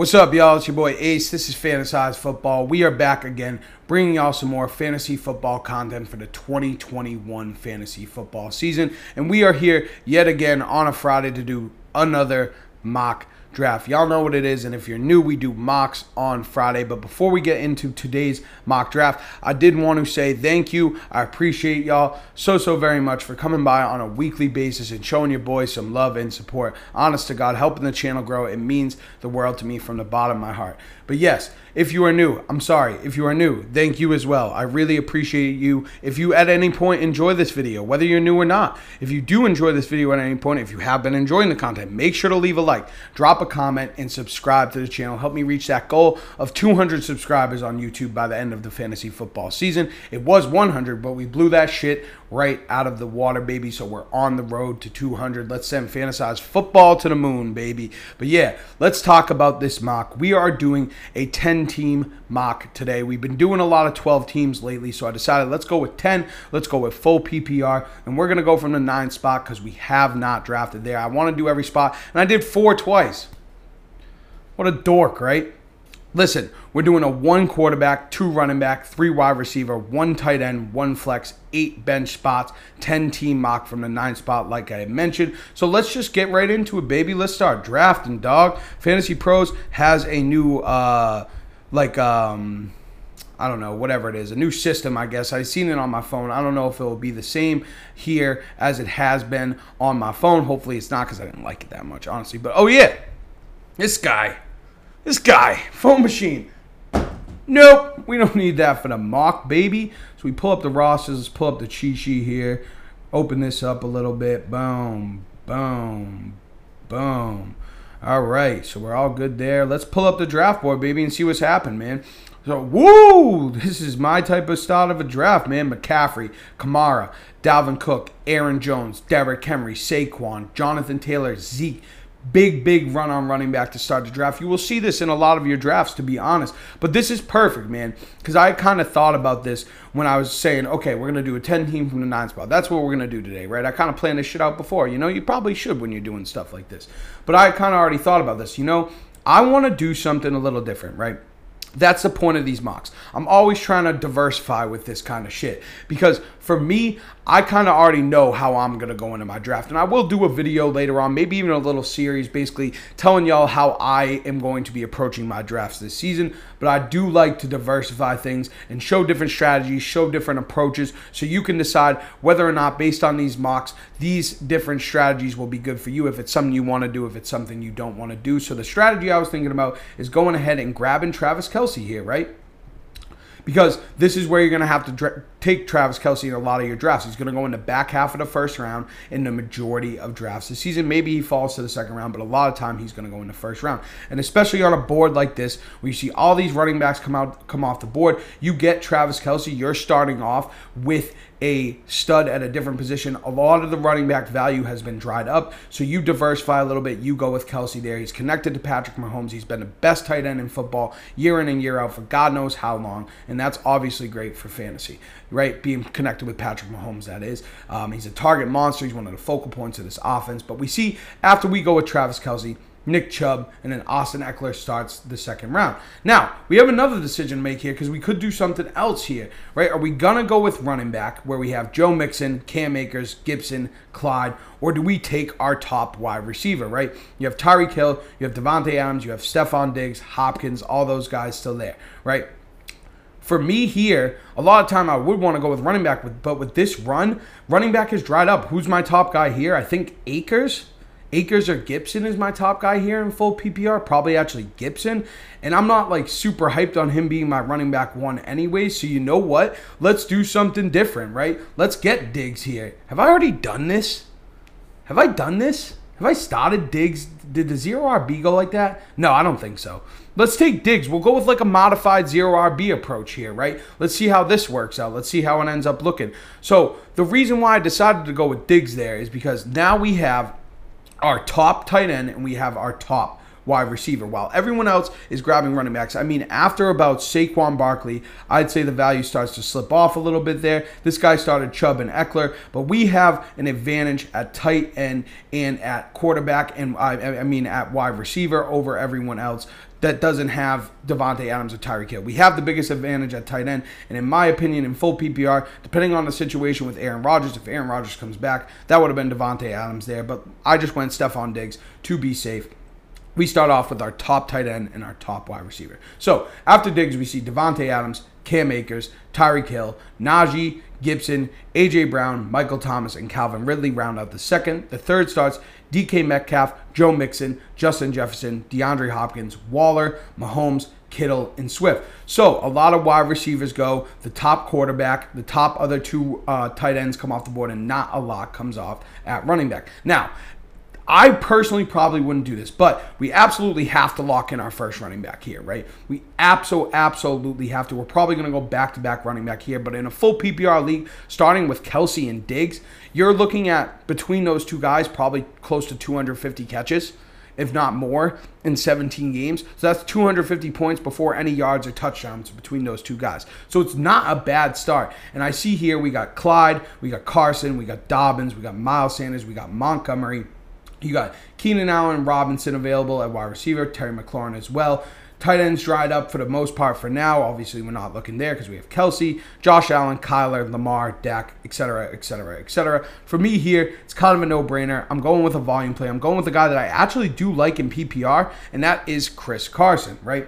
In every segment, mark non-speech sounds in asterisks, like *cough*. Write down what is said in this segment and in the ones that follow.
What's up, y'all? It's your boy Ace. This is Fantasize Football. We are back again, bringing y'all some more fantasy football content for the 2021 fantasy football season. And we are here yet again on a Friday to do another mock draft. Y'all know what it is, and if you're new, we do mocks on Friday. But before we get into today's mock draft, I did want to say thank you. I appreciate y'all so, so very much for coming by on a weekly basis and showing your boys some love and support. Honest to God, helping the channel grow, it means the world to me from the bottom of my heart. But yes, if you are new, I'm sorry. If you are new, thank you as well. I really appreciate you. If you at any point enjoy this video, whether you're new or not, if you do enjoy this video at any point, if you have been enjoying the content, make sure to leave a like, drop a comment, and subscribe to the channel. Help me reach that goal of 200 subscribers on YouTube by the end of the fantasy football season. It was 100, but we blew that shit right out of the water, baby. So we're on the road to 200. Let's send fantasize football to the moon, baby. But yeah, let's talk about this mock. We are doing a 10 team mock today. We've been doing a lot of 12 teams lately, so I decided let's go with 10. Let's go with full PPR, and we're going to go from the 9 spot because we have not drafted there. I want to do every spot, and I did four twice. What a dork, right? Listen, we're doing a one quarterback, two running back, three wide receiver, one tight end, one flex, eight bench spots, 10 team mock from the nine spot, like I mentioned. So let's just get right into it, baby. Let's start drafting, dog. Fantasy Pros has a new, uh, like, um, I don't know, whatever it is, a new system, I guess. I've seen it on my phone. I don't know if it will be the same here as it has been on my phone. Hopefully it's not because I didn't like it that much, honestly. But oh, yeah, this guy. This guy, phone machine. Nope, we don't need that for the mock, baby. So we pull up the rosters, pull up the cheat sheet here. Open this up a little bit. Boom, boom, boom. All right, so we're all good there. Let's pull up the draft board, baby, and see what's happened, man. So, woo! This is my type of start of a draft, man. McCaffrey, Kamara, Dalvin Cook, Aaron Jones, Derrick Henry, Saquon, Jonathan Taylor, Zeke, big, big run on running back to start the draft. You will see this in a lot of your drafts, to be honest. But this is perfect, man, because I kind of thought about this when I was saying, okay, we're going to do a 10 team from the nine spot. That's what we're going to do today, right? I kind of planned this shit out before. You know, you probably should when you're doing stuff like this. But I kind of already thought about this. You know, I want to do something a little different, right? That's the point of these mocks. I'm always trying to diversify with this kind of shit because for me, I kind of already know how I'm going to go into my draft. And I will do a video later on, maybe even a little series, basically telling y'all how I am going to be approaching my drafts this season. But I do like to diversify things and show different strategies, show different approaches, so you can decide whether or not, based on these mocks, these different strategies will be good for you. If it's something you want to do, if it's something you don't want to do. So the strategy I was thinking about is going ahead and grabbing Travis Kelce here, right? Because this is where you're going to have to dra- take Travis Kelce in a lot of your drafts. He's going to go in the back half of the first round in the majority of drafts this season. Maybe he falls to the second round, but a lot of time he's going to go in the first round. And especially on a board like this, where you see all these running backs come out come off the board, you get Travis Kelce. You're starting off with a stud at a different position. A lot of the running back value has been dried up. So you diversify a little bit. You go with Kelce there. He's connected to Patrick Mahomes. He's been the best tight end in football year in and year out for God knows how long. And that's obviously great for fantasy, right? Being connected with Patrick Mahomes, that is. Um, he's a target monster. He's one of the focal points of this offense. But we see after we go with Travis Kelce, Nick Chubb, and then Austin Ekeler starts the second round. Now, we have another decision to make here because we could do something else here, right? Are we going to go with running back where we have Joe Mixon, Cam Akers, Gibson, Clyde, or do we take our top wide receiver, right? You have Tyreek Hill, you have Davante Adams, you have Stefon Diggs, Hopkins, all those guys still there, right? For me here, a lot of time I would want to go with running back, but with this run, running back is dried up. Who's my top guy here? I think Akers Akers or Gibson is my top guy here in full PPR. Probably actually Gibson. And I'm not like super hyped on him being my running back one anyway. So you know what? Let's do something different, right? Let's get Diggs here. Have I already done this? Have I done this? Have I started Diggs? Did the zero RB go like that? No, I don't think so. Let's take Diggs. We'll go with like a modified zero RB approach here, right? Let's see how this works out. Let's see how it ends up looking. So the reason why I decided to go with Diggs there is because now we have our top tight end and we have our top wide receiver while everyone else is grabbing running backs. I mean, after about Saquon Barkley, I'd say the value starts to slip off a little bit there. This guy started Chubb and Ekeler, but we have an advantage at tight end and at quarterback and I, I mean at wide receiver over everyone else that doesn't have Davante Adams or Tyreek Hill. We have the biggest advantage at tight end, and in my opinion, in full PPR, depending on the situation with Aaron Rodgers, if Aaron Rodgers comes back, that would have been Davante Adams there. But I just went Stefon Diggs to be safe. We start off with our top tight end and our top wide receiver. So after Diggs, we see Davante Adams, Cam Akers, Tyreek Hill, Najee, Gibson, AJ Brown, Michael Thomas, and Calvin Ridley round out the second. The third starts DK Metcalf, Joe Mixon, Justin Jefferson, DeAndre Hopkins, Waller, Mahomes, Kittle, and Swift. So a lot of wide receivers go. The top quarterback, the top other two uh, tight ends come off the board, and not a lot comes off at running back. Now, I personally probably wouldn't do this, but we absolutely have to lock in our first running back here, right? We absolutely, absolutely have to. We're probably going to go back to back running back here, but in a full PPR league, starting with Kelce and Diggs, you're looking at between those two guys probably close to 250 catches, if not more, in 17 games. So that's 250 points before any yards or touchdowns between those two guys. So it's not a bad start. And I see here we got Clyde, we got Carson, we got Dobbins, we got Miles Sanders, we got Montgomery. You got Keenan Allen, Robinson available at wide receiver, Terry McLaurin as well. Tight ends dried up for the most part for now. Obviously, we're not looking there because we have Kelce, Josh Allen, Kyler, Lamar, Dak, etc., etc., etc. For me here, it's kind of a no-brainer. I'm going with a volume play. I'm going with a guy that I actually do like in PPR, and that is Chris Carson, right?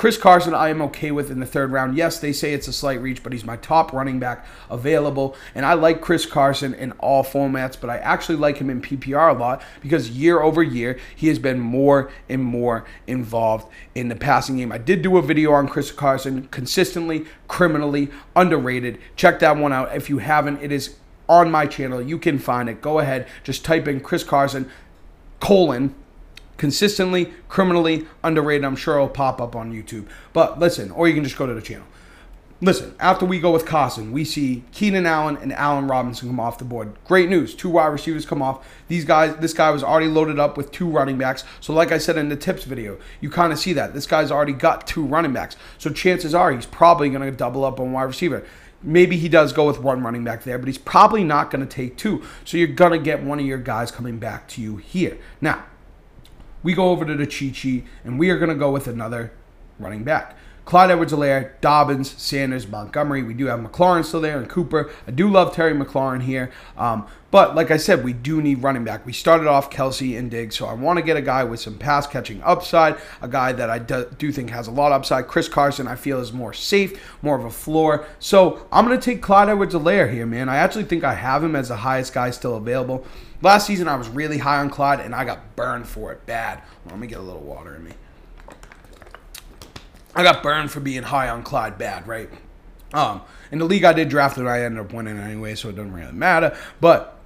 Chris Carson, I am okay with in the third round. Yes, they say it's a slight reach, but he's my top running back available. And I like Chris Carson in all formats, but I actually like him in PPR a lot because year over year, he has been more and more involved in the passing game. I did do a video on Chris Carson, consistently, criminally underrated. Check that one out. If you haven't, it is on my channel. You can find it. Go ahead, just type in Chris Carson, colon, consistently criminally underrated. I'm sure it'll pop up on YouTube. But listen, or you can just go to the channel. Listen, after we go with Carson, we see Keenan Allen and Allen Robinson come off the board. Great news. Two wide receivers come off. These guys, this guy was already loaded up with two running backs. So, like I said in the tips video, you kind of see that. This guy's already got two running backs. So, chances are he's probably going to double up on wide receiver. Maybe he does go with one running back there, but he's probably not going to take two. So, you're going to get one of your guys coming back to you here. Now, we go over to the Chi Chi, and we are going to go with another running back. Clyde Edwards Helaire, Dobbins, Sanders, Montgomery. We do have McLaurin still there and Cooper. I do love Terry McLaurin here. Um, but like I said, we do need running back. We started off Kelce and Diggs, so I want to get a guy with some pass catching upside, a guy that I do, think has a lot of upside. Chris Carson, I feel, is more safe, more of a floor. So I'm going to take Clyde Edwards Helaire here, man. I actually think I have him as the highest guy still available. Last season, I was really high on Clyde, and I got burned for it bad. Well, let me get a little water in me. I got burned for being high on Clyde bad, right? Um, in the league I did draft it, I ended up winning anyway, so it doesn't really matter. But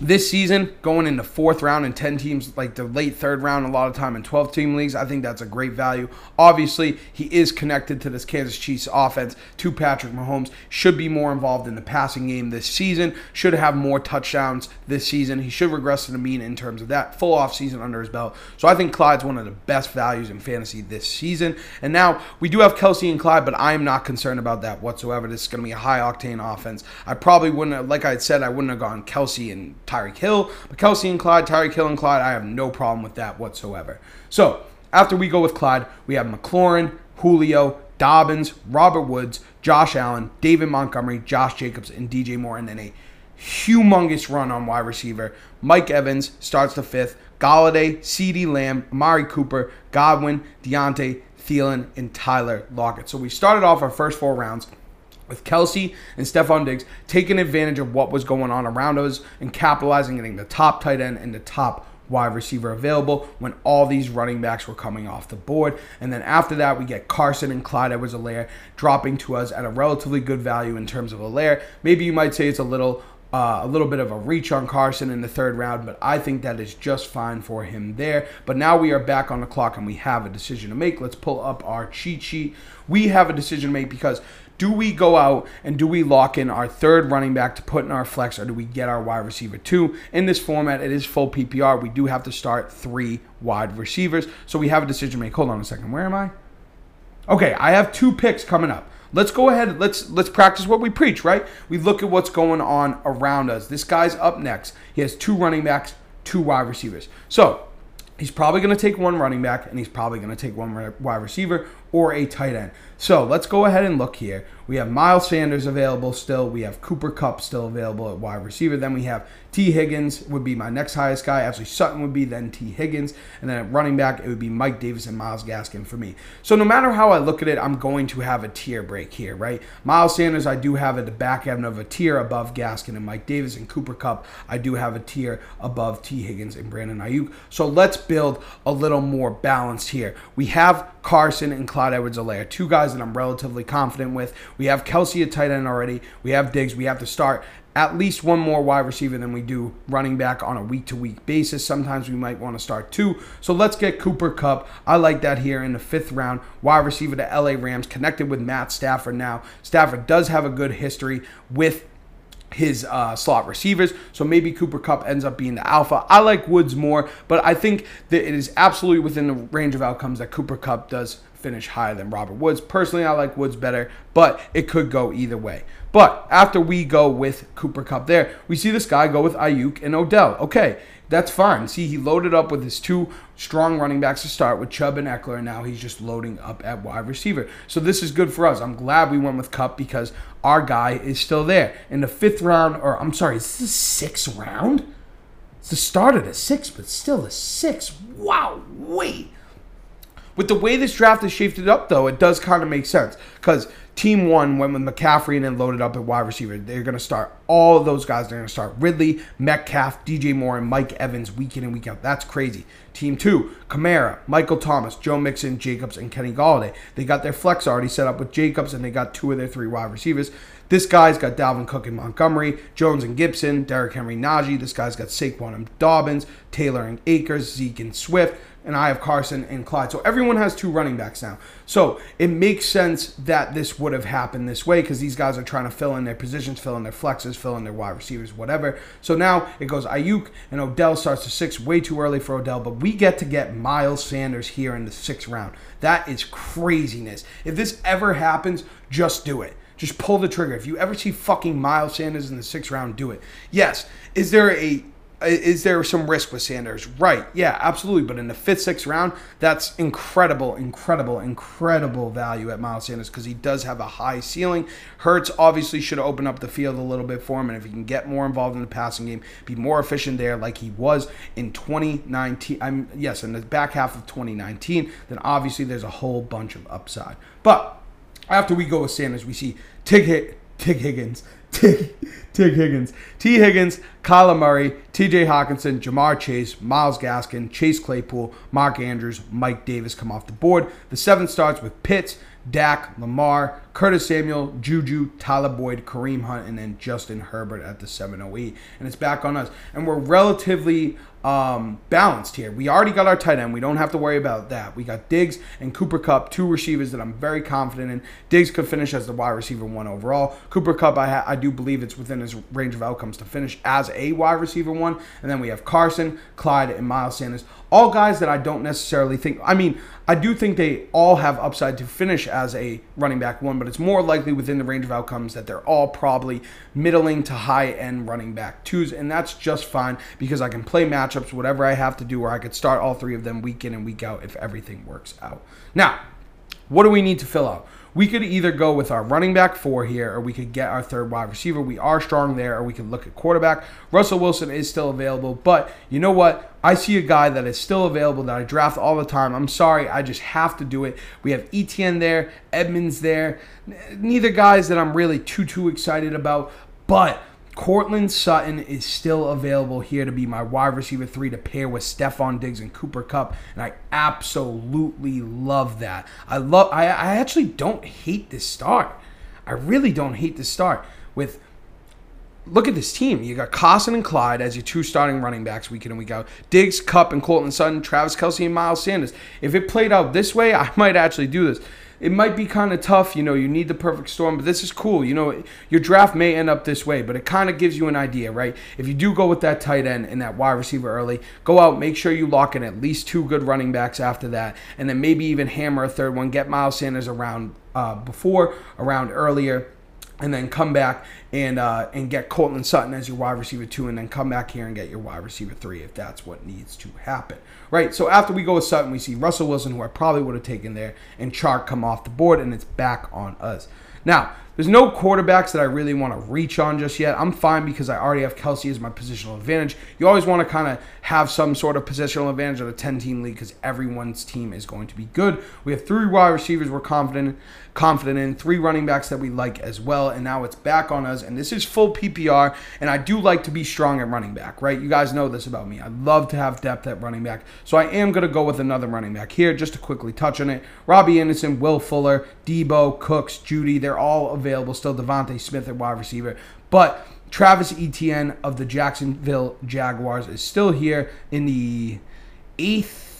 this season, going in the fourth round and 10 teams, like the late third round, a lot of time in 12 team leagues, I think that's a great value. Obviously, he is connected to this Kansas Chiefs offense, to Patrick Mahomes. Should be more involved in the passing game this season, should have more touchdowns this season. He should regress to the mean in terms of that full off season under his belt. So I think Clyde's one of the best values in fantasy this season. And now we do have Kelce and Clyde, but I am not concerned about that whatsoever. This is going to be a high octane offense. I probably wouldn't have, like I said, I wouldn't have gone Kelce and Tyreek Hill. But Kelce and Clyde, Tyreek Hill and Clyde, I have no problem with that whatsoever. So after we go with Clyde, we have McLaurin, Julio, Dobbins, Robert Woods, Josh Allen, David Montgomery, Josh Jacobs, and DJ Moore, and then a humongous run on wide receiver. Mike Evans starts the fifth. Golladay, CeeDee Lamb, Amari Cooper, Godwin, Diontae, Thielen, and Tyler Lockett. So we started off our first four rounds with Kelce and Stefon Diggs taking advantage of what was going on around us and capitalizing, getting the top tight end and the top wide receiver available when all these running backs were coming off the board. And then after that, we get Carson and Clyde Edwards Helaire dropping to us at a relatively good value in terms of Helaire. Maybe you might say it's a little uh, a little bit of a reach on Carson in the third round, but I think that is just fine for him there. But now we are back on the clock and we have a decision to make. Let's pull up our cheat sheet. We have a decision to make because do we go out and do we lock in our third running back to put in our flex, or do we get our wide receiver two? In this format, it is full PPR. We do have to start three wide receivers. So we have a decision to make. Hold on a second. Where am I? Okay, I have two picks coming up. Let's go ahead. Let's let's practice what we preach, right? We look at what's going on around us. This guy's up next. He has two running backs, two wide receivers. So He's probably going to take one running back and he's probably going to take one wide receiver or a tight end. So let's go ahead and look here. We have Miles Sanders available still. We have Cooper Kupp still available at wide receiver. Then we have T. Higgins would be my next highest guy. Actually, Sutton would be then T. Higgins. And then at running back, it would be Mike Davis and Miles Gaskin for me. So no matter how I look at it, I'm going to have a tier break here, right? Miles Sanders, I do have at the back end of a tier above Gaskin and Mike Davis and Cooper Kupp. I do have a tier above T. Higgins and Brandon Aiyuk. So let's build a little more balance here. We have Carson and Clyde Edwards-Helaire, two guys that I'm relatively confident with. We have Kelce at tight end already. We have Diggs. We have to start at least one more wide receiver than we do running back on a week to week basis. Sometimes we might want to start two. So let's get Cooper Kupp. I like that here in the fifth round. Wide receiver to LA Rams, connected with Matt Stafford now. Stafford does have a good history with his uh, slot receivers. So maybe Cooper Kupp ends up being the alpha. I like Woods more, but I think that it is absolutely within the range of outcomes that Cooper Kupp does finish higher than Robert Woods. Personally, I like Woods better, but it could go either way. But after we go with Cooper Kupp there, we see this guy go with Aiyuk and Odell. Okay, that's fine. See, he loaded up with his two strong running backs to start with Chubb and Ekeler, and now he's just loading up at wide receiver. So this is good for us. I'm glad we went with Kupp because our guy is still there. In the fifth round, or I'm sorry, is this the sixth round? It's the start of the sixth, but still the sixth. Wow, wait. With the way this draft is shaped up, though, it does kind of make sense because Team one went with McCaffrey and then loaded up at wide receiver. They're going to start all of those guys. They're going to start Ridley, Metcalf, DJ Moore, and Mike Evans week in and week out. That's crazy. Team two, Kamara, Michael Thomas, Joe Mixon, Jacobs, and Kenny Golladay. They got their flex already set up with Jacobs, and they got two of their three wide receivers. This guy's got Dalvin Cook and Montgomery, Jones and Gibson, Derrick Henry, Najee. This guy's got Saquon and Dobbins, Taylor and Akers, Zeke and Swift and I have Carson and Clyde. So everyone has two running backs now. So it makes sense that this would have happened this way because these guys are trying to fill in their positions, fill in their flexes, fill in their wide receivers, whatever. So now it goes Aiyuk and Odell starts to six, way too early for Odell, but we get to get Miles Sanders here in the sixth round. That is craziness. If this ever happens, just do it. Just pull the trigger. If you ever see fucking Miles Sanders in the sixth round, do it. Yes. Is there a is there some risk with Sanders? Right. Yeah, absolutely. But in the fifth, sixth round, that's incredible, incredible, incredible value at Miles Sanders because he does have a high ceiling. Hurts obviously should open up the field a little bit for him. And if he can get more involved in the passing game, be more efficient there like he was in 2019, I'm yes, in the back half of 2019, then obviously there's a whole bunch of upside. But after we go with Sanders, we see Tig, Tig Higgins Tig, Higgins, T. Higgins, Kyler Murray, T.J. Hockenson, Ja'Marr Chase, Miles Gaskin, Chase Claypool, Mark Andrews, Mike Davis come off the board. The seven starts with Pitts, Dak, Lamar, Curtis Samuel, Juju, Tyler Boyd, Kareem Hunt, and then Justin Herbert at the 708. And it's back on us. And we're relatively um, balanced here. We already got our tight end. We don't have to worry about that. We got Diggs and Cooper Kupp, two receivers that I'm very confident in. Diggs could finish as the wide receiver one overall. Cooper Kupp, I, ha- I do believe it's within his range of outcomes to finish as a wide receiver one. And then we have Carson, Clyde, and Miles Sanders. All guys that I don't necessarily think. I mean, I do think they all have upside to finish as a running back one, but it's more likely within the range of outcomes that they're all probably middling to high end running back twos, and that's just fine because I can play matchups, whatever I have to do, or I could start all three of them week in and week out if everything works out. Now, what do we need to fill out? We could either go with our running back four here, or we could get our third wide receiver. We are strong there, or we could look at quarterback. Russell Wilson is still available, but you know what? I see a guy that is still available that I draft all the time. I'm sorry, I just have to do it. We have Etienne there, Edmonds there. Neither guys that I'm really too too excited about, but Courtland Sutton is still available here to be my wide receiver three to pair with Stefon Diggs and Cooper Kupp, and I absolutely love that. I love. I, I actually don't hate this start. I really don't hate this start with. Look at this team. You got Carson and Clyde as your two starting running backs week in and week out. Diggs, Kupp, and Courtland Sutton, Travis Kelce, and Miles Sanders. If it played out this way, I *laughs* might actually do this it might be kind of tough. You know, you need the perfect storm, but this is cool. You know, your draft may end up this way, but it kind of gives you an idea, right? If you do go with that tight end and that wide receiver early, go out, make sure you lock in at least two good running backs after that, and then maybe even hammer a third one. Get Miles Sanders around uh, before, around earlier and then come back and uh, and get Courtland Sutton as your wide receiver two, and then come back here and get your wide receiver three if that's what needs to happen. Right. So after we go with Sutton, we see Russell Wilson, who I probably would have taken there, and Chark come off the board, and it's back on us. Now, there's no quarterbacks that I really want to reach on just yet. I'm fine because I already have Kelce as my positional advantage. You always want to kind of have some sort of positional advantage at a 10 team league because everyone's team is going to be good. We have three wide receivers we're confident confident in, three running backs that we like as well, and now it's back on us. And this is full PPR, and I do like to be strong at running back, right? You guys know this about me. I love to have depth at running back, so I am going to go with another running back here. Just to quickly touch on it, Robbie Anderson, Will Fuller, Deebo, Cooks, Jeudy, they're all available still. DeVonta Smith at wide receiver, but Travis Etienne of the Jacksonville Jaguars is still here in the eighth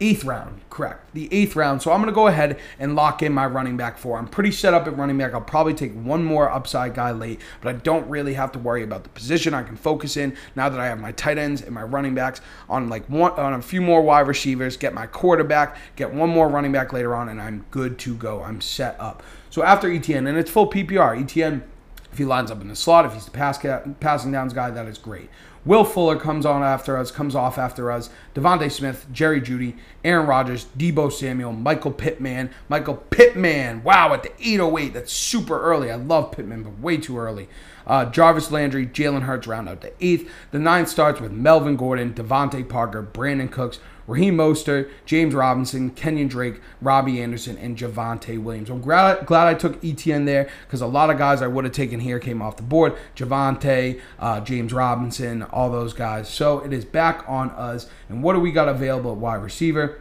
eighth round, correct. The eighth round. So I'm going to go ahead and lock in my running back four. I'm pretty set up at running back. I'll probably take one more upside guy late, but I don't really have to worry about the position. I can focus in now that I have my tight ends and my running backs on like one on a few more wide receivers, get my quarterback, get one more running back later on, and I'm good to go. I'm set up. So after Etienne, and it's full PPR. Etienne, if he lines up in the slot, if he's the pass passing downs guy, that is great. Will Fuller comes on after us, comes off after us. DeVonta Smith, Jerry Jeudy, Aaron Rodgers, Deebo Samuel, Michael Pittman. Michael Pittman. Wow, at the 808. That's super early. I love Pittman, but way too early. Uh, Jarvis Landry, Jalen Hurts round out the eighth. The ninth starts with Melvin Gordon, DeVante Parker, Brandin Cooks, Raheem Mostert, James Robinson, Kenyon Drake, Robbie Anderson, and Javonte Williams. I'm glad, glad I took Etienne there because a lot of guys I would have taken here came off the board. Javonte, uh, James Robinson, all those guys. So it is back on us. And what do we got available at wide receiver?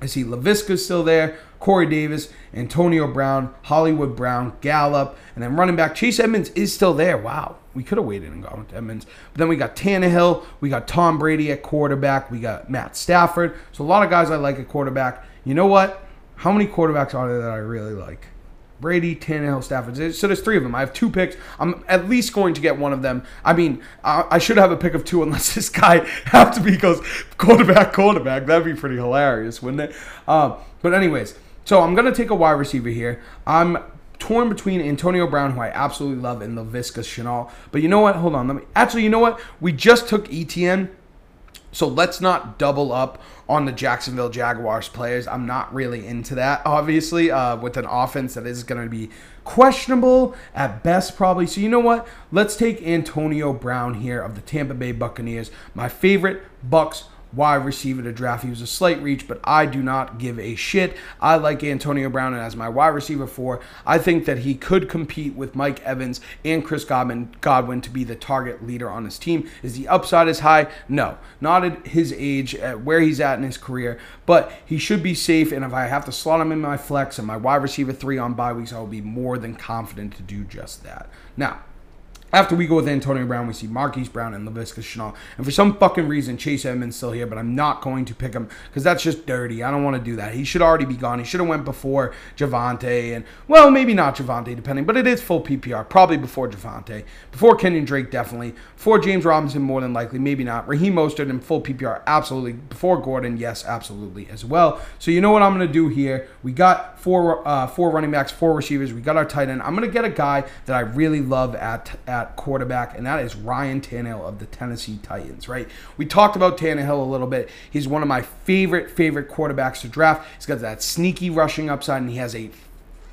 I see Laviska still there, Corey Davis, Antonio Brown, Hollywood Brown, Gallup, and then running back Chase Edmonds is still there. Wow we could have waited and gone with Edmonds. But then we got Tannehill, we got Tom Brady at quarterback, we got Matt Stafford. So a lot of guys I like at quarterback. You know what? How many quarterbacks are there that I really like? Brady, Tannehill, Stafford. So there's three of them. I have two picks. I'm at least going to get one of them. I mean, I should have a pick of two unless *laughs* this guy have to be goes quarterback, quarterback. That'd be pretty hilarious, wouldn't it? Uh, but anyways, so I'm gonna take a wide receiver here. I'm torn between Antonio Brown, who I absolutely love, and Laviska Shenault. But you know what? Hold on. Let me actually. You know what? We just took Etienne. So let's not double up on the Jacksonville Jaguars players. I'm not really into that, obviously, uh, with an offense that is going to be questionable at best, probably. So, you know what? Let's take Antonio Brown here of the Tampa Bay Buccaneers, my favorite Bucks wide receiver to draft. He was a slight reach, but I do not give a shit. I like Antonio Brown as my wide receiver four. I think that he could compete with Mike Evans and Chris Godwin, Godwin to be the target leader on his team. Is the upside as high? No, not at his age, at where he's at in his career, but he should be safe. And if I have to slot him in my flex and my wide receiver three on bye weeks, I will be more than confident to do just that. Now, after we go with Antonio Brown, we see Marquise Brown and Laviska Shenault. And for some fucking reason, Chase Edmonds still here, but I'm not going to pick him because that's just dirty. I don't want to do that. He should already be gone. He should have went before Javonte and well, maybe not Javonte, depending, but it is full PPR. Probably before Javonte. Before Kenyon Drake, definitely. Before James Robinson, more than likely. Maybe not. Raheem Mostert in full PPR, absolutely. Before Gordon, yes, absolutely as well. So you know what I'm going to do here? We got four uh, four running backs, four receivers. We got our tight end. I'm going to get a guy that I really love at at quarterback, and that is Ryan Tannehill of the Tennessee Titans, right? We talked about Tannehill a little bit. He's one of my favorite, favorite quarterbacks to draft. He's got that sneaky rushing upside, and he has a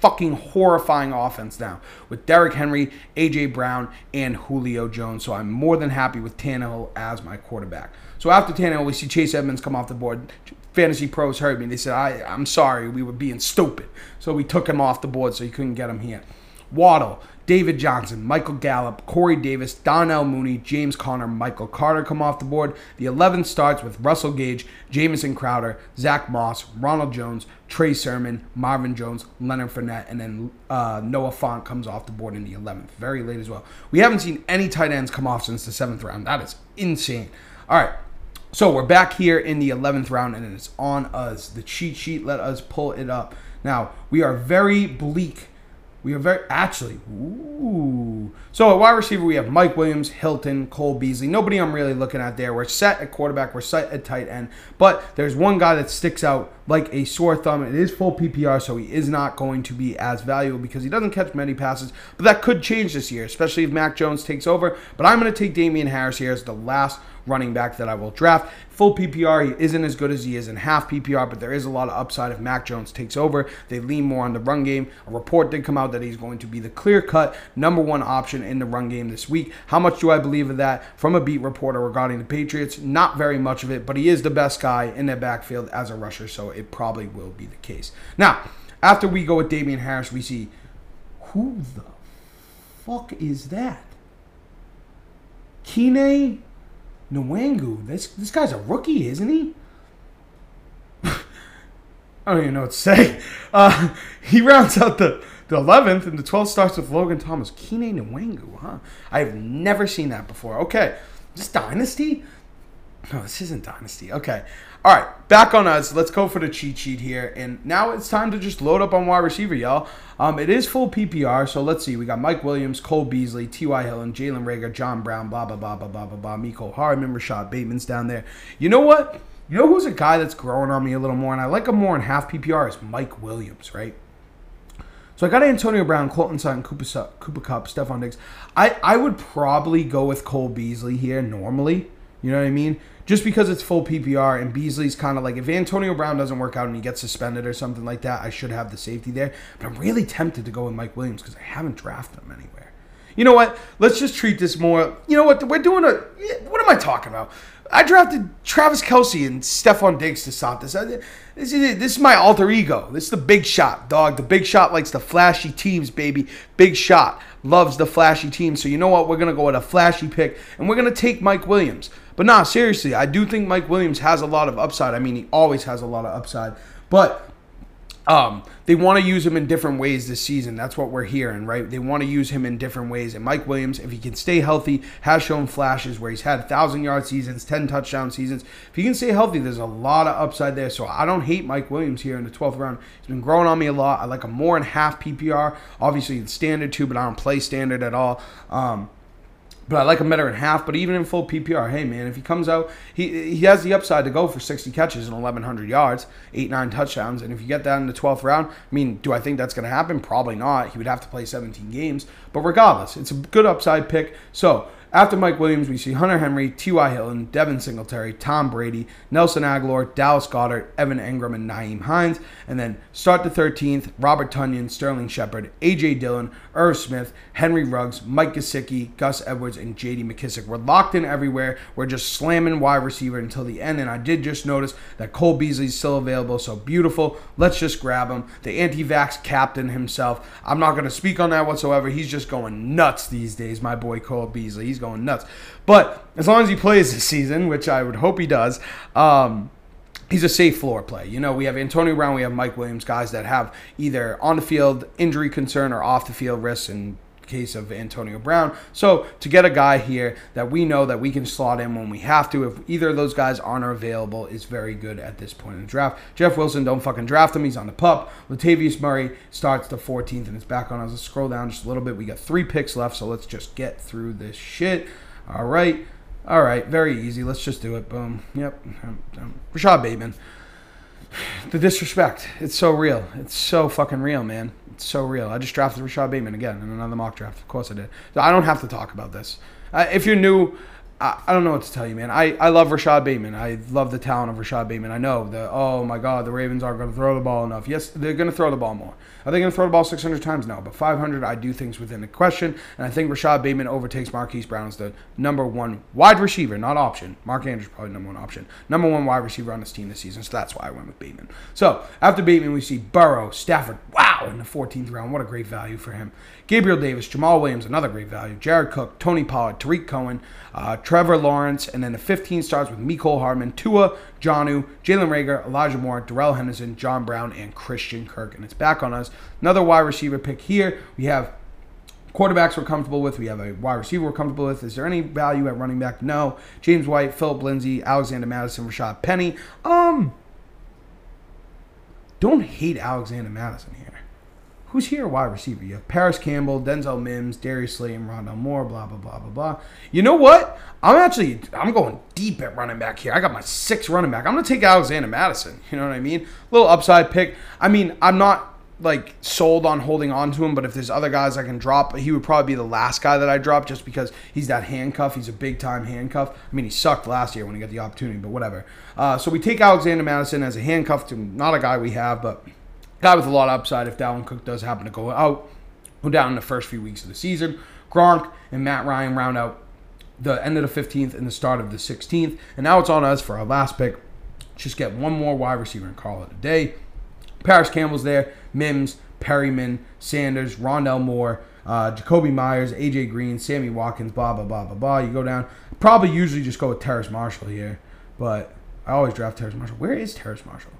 fucking horrifying offense now with Derrick Henry, AJ Brown, and Julio Jones. So I'm more than happy with Tannehill as my quarterback. So after Tannehill, we see Chase Edmonds come off the board. Fantasy pros heard me. They said, I, I'm sorry, we were being stupid. So we took him off the board so you couldn't get him here. Waddle, David Johnson, Michael Gallup, Corey Davis, Darnell Mooney, James Conner, Michael Carter come off the board. The 11 starts with Russell Gage, Jamison Crowder, Zach Moss, Ronald Jones, Trey Sermon, Marvin Jones, Leonard Fournette, and then uh, Noah Fant comes off the board in the 11th. Very late as well. We haven't seen any tight ends come off since the 7th round. That is insane. All right. So we're back here in the 11th round, and it's on us. The cheat sheet, let us pull it up. Now, we are very bleak We are very actually. Ooh. So at wide receiver, we have Mike Williams, Hilton, Cole Beasley. Nobody I'm really looking at there. We're set at quarterback. We're set at tight end. But there's one guy that sticks out like a sore thumb. It is full PPR, so he is not going to be as valuable because he doesn't catch many passes. But that could change this year, especially if Mac Jones takes over. But I'm going to take Damien Harris here as the last running back that I will draft. Full PPR, he isn't as good as he is in half PPR, but there is a lot of upside if Mac Jones takes over. They lean more on the run game. A report did come out that he's going to be the clear cut number one option in the run game this week. How much do I believe of that from a beat reporter regarding the Patriots? Not very much of it, but he is the best guy in their backfield as a rusher, so it probably will be the case. Now, after we go with Damien Harris, we see who the fuck is that? Kene Nwangwu. This this guy's a rookie, isn't he? *laughs* I don't even know what to say. *laughs* Uh, he rounds out the, the 11th, and the 12th starts with Logan Thomas. Kene Nwangwu, huh? I have never seen that before. Okay. This Dynasty? No, this isn't Dynasty. Okay. All right, back on us. Let's go for the cheat sheet here. And now it's time to just load up on wide receiver, y'all. Um, it is full PPR, so let's see. We got Mike Williams, Cole Beasley, T.Y. Hill, and Jalen Reagor, John Brown, blah, blah, blah, blah, blah, blah, blah. Mecole Hardman, Rashod Bateman's down there. You know what? You know who's a guy that's growing on me a little more, and I like him more in half PPR, is Mike Williams, right? So I got Antonio Brown, Courtland Sutton, Cooper, Cooper Kupp, Stefon Diggs. I, I would probably go with Cole Beasley here normally. You know what I mean? just because it's full PPR and Beasley's kind of like if Antonio Brown doesn't work out and he gets suspended or something like that, I should have the safety there. But I'm really tempted to go with Mike Williams because I haven't drafted him anywhere. You know what? Let's just treat this more. You know what? We're doing a. What am I talking about? I drafted Travis Kelce and Stefon Diggs to stop this. This is, this is my alter ego. This is the big shot, dog. The big shot likes the flashy teams, baby. Big shot loves the flashy teams. So you know what? We're gonna go with a flashy pick, and we're gonna take Mike Williams. But nah, seriously, I do think Mike Williams has a lot of upside. I mean, he always has a lot of upside. But um, they want to use him in different ways this season. That's what we're hearing, right? They want to use him in different ways. And Mike Williams, if he can stay healthy, has shown flashes where he's had thousand yard seasons, ten touchdown seasons. If he can stay healthy, there's a lot of upside there. So I don't hate Mike Williams here in the 12th round. He's been growing on me a lot. I like him more in half PPR, obviously in standard too, but I don't play standard at all. Um, but I like him better in half. But even in full PPR, hey man, if he comes out, he he has the upside to go for 60 catches and 1,100 yards, eight nine touchdowns. And if you get that in the 12th round, I mean, do I think that's going to happen? Probably not. He would have to play 17 games. But regardless, it's a good upside pick. So after Mike Williams, we see Hunter Henry, T.Y. Hilton, Devin Singletary, Tom Brady, Nelson Agholor, Dallas Goedert, Evan Engram, and Nyheim Hines. And then start the 13th, Robert Tonyan, Sterling Shepard, A.J. Dillon, Irv Smith, Henry Ruggs, Mike Gesicki, Gus Edwards, and J.D. McKissic. We're locked in everywhere. We're just slamming wide receiver until the end. And I did just notice that Cole Beasley's still available, so beautiful. Let's just grab him. The anti-vax captain himself. I'm not going to speak on that whatsoever. He's just going nuts these days, my boy Cole Beasley. He's going nuts. But as long as he plays this season, which I would hope he does, um, he's a safe floor play. You know, we have Antonio Brown, we have Mike Williams, guys that have either on the field injury concern or off the field risks and case of Antonio Brown. So to get a guy here that we know that we can slot in when we have to, if either of those guys aren't available, is very good at this point in the draft. Jeff Wilson, don't fucking draft him. He's on the pup. Latavius Murray starts the 14th and it's back on us. Let's scroll down just a little bit. We got three picks left, so let's just get through this shit. All right. All right. Very easy. Let's just do it. Boom. Yep. Um, um, Rashod Bateman. *sighs* The disrespect. It's so real. It's so fucking real, man so real. I just drafted Rashod Bateman again in another mock draft. Of course I did. So I don't have to talk about this. Uh, if you're new, I, I don't know what to tell you, man. I, I love Rashod Bateman. I love the talent of Rashod Bateman. I know that, oh my God, the Ravens aren't going to throw the ball enough. Yes, they're going to throw the ball more. Are they going to throw the ball 600 times? No, but 500, I do things within the question. And I think Rashod Bateman overtakes Marquise Brown as the number one wide receiver, not option. Mark Andrews probably number one option. Number one wide receiver on this team this season. So that's why I went with Bateman. So after Bateman, we see Burrow, Stafford. Wow, in the 14th round. What a great value for him. Gabriel Davis, Jamaal Williams, another great value. Jared Cook, Tony Pollard, Tarik Cohen, uh, Trevor Lawrence, and then the 15 starts with Mecole Hardman, Tua, Jonnu, Jalen Reagor, Elijah Moore, Darrell Henderson, John Brown, and Christian Kirk. And it's back on us. Another wide receiver pick here. We have quarterbacks we're comfortable with. We have a wide receiver we're comfortable with. Is there any value at running back? No. James White, Philip Lindsay, Alexander Mattison, Rashaad Penny. Um, don't hate Alexander Mattison here. Who's here wide receiver? You have Parris Campbell, Denzel Mims, Darius Slayton, Rondale Moore, blah blah blah blah blah. You know what? I'm actually I'm going deep at running back here. I got my six running back. I'm gonna take Alexander Mattison. You know what I mean? Little upside pick. I mean, I'm not like sold on holding on to him, but if there's other guys I can drop, he would probably be the last guy that I drop just because he's that handcuff. He's a big time handcuff. I mean, he sucked last year when he got the opportunity, but whatever. Uh, so we take Alexander Mattison as a handcuff to not a guy we have, but guy with a lot of upside if Dalvin Cook does happen to go out, go down in the first few weeks of the season. Gronk and Matt Ryan round out the end of the 15th and the start of the 16th. And now it's on us for our last pick. Just get one more wide receiver and call it a day. Parris Campbell's there, Mims, Perriman, Sanders, Rondale Moore, uh, Jakobi Meyers, AJ Green, Sammy Watkins, blah blah blah blah blah. You go down. Probably usually just go with Terrace Marshall here, but I always draft Terrace Marshall. Where is Terrace Marshall?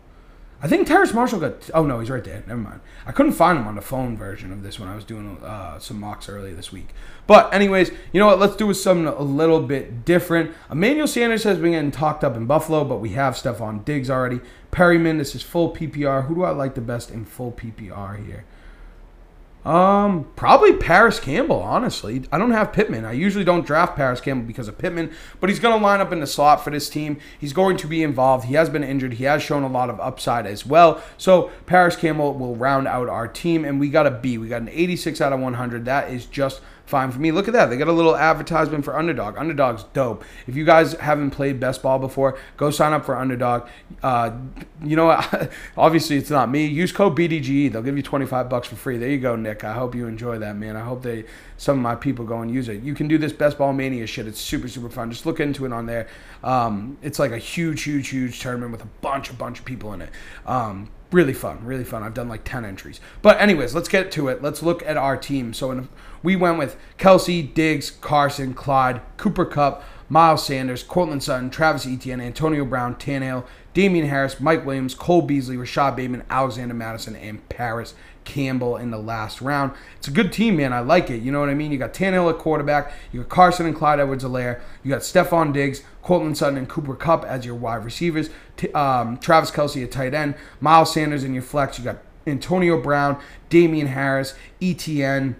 I think Terrace Marshall got. Oh no, he's right there. Never mind. I couldn't find him on the phone version of this when I was doing uh, some mocks earlier this week. But anyways, you know what? Let's do something a little bit different. Emmanuel Sanders has been getting talked up in Buffalo, but we have Stefon Diggs already. Perriman, this is full PPR. Who do I like the best in full PPR here? Um, probably Parris Campbell, honestly. I don't have Pittman. I usually don't draft Parris Campbell because of Pittman, but he's going to line up in the slot for this team. He's going to be involved. He has been injured. He has shown a lot of upside as well. So Paris Campbell will round out our team, and we got a B. We got an 86 out of 100. That is just fine for me. Look at that. They got a little advertisement for Underdog. Underdog's dope. If you guys haven't played best ball before, go sign up for Underdog. Uh, you know? *laughs* Obviously, it's not me. Use code BDGE. They'll give you 25 bucks for free. There you go, Nick. I hope you enjoy that, man. I hope they some of my people go and use it. You can do this best ball mania shit. It's super super fun. Just look into it on there. Um, it's like a huge huge huge tournament with a bunch a bunch of people in it. Um, really fun, really fun. I've done like 10 entries. But anyways, let's get to it. Let's look at our team. So in, we went with Kelce, Diggs, Carson, Clyde, Cooper Kupp, Miles Sanders, Courtland Sutton, Travis Etienne, Antonio Brown, Tannehill, Damien Harris, Mike Williams, Cole Beasley, Rashod Bateman, Alexander Mattison, and Parris Campbell in the last round. It's a good team, man. I like it. You know what I mean? You got Tannehill at quarterback. You got Carson and Clyde Edwards-Helaire. You got Stefon Diggs, Courtland Sutton, and Cooper Kupp as your wide receivers. T- um, Travis Kelce at tight end. Miles Sanders in your flex. You got Antonio Brown, Damien Harris, Etienne,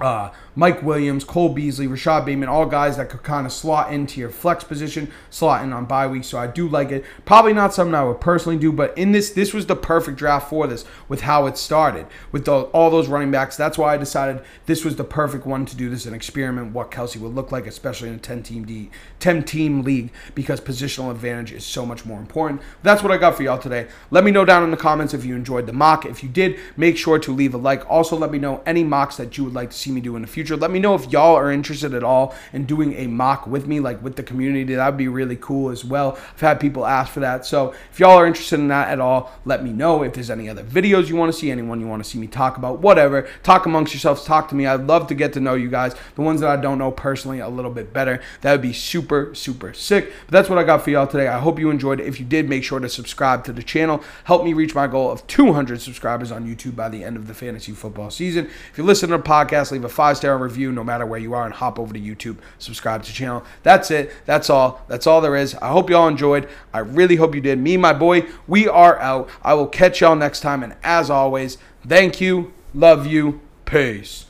uh, Mike Williams, Cole Beasley, Rashod Bateman, all guys that could kind of slot into your flex position, slot in on bye week. So I do like it. Probably not something I would personally do, but in this, this was the perfect draft for this with how it started with the, all those running backs. That's why I decided this was the perfect one to do this and experiment what Kelce would look like, especially in a 10 team D, 10 team league because positional advantage is so much more important. That's what I got for y'all today. Let me know down in the comments if you enjoyed the mock. If you did, make sure to leave a like. Also, let me know any mocks that you would like to see me do in the future future. Let me know if y'all are interested at all in doing a mock with me, like with the community. That would be really cool as well. I've had people ask for that. So if y'all are interested in that at all, let me know. If there's any other videos you want to see, anyone you want to see me talk about, whatever, talk amongst yourselves, talk to me. I'd love to get to know you guys, the ones that I don't know personally a little bit better. That would be super, super sick. But that's what I got for y'all today. I hope you enjoyed it. If you did, make sure to subscribe to the channel. Help me reach my goal of 200 subscribers on YouTube by the end of the fantasy football season. If you listen to the podcast, leave a five review no matter where you are and hop over to YouTube, subscribe to the channel. That's it. That's all. That's all there is. I hope y'all enjoyed. I really hope you did. Me, my boy, we are out. I will catch y'all next time. And as always, thank you, love you, peace.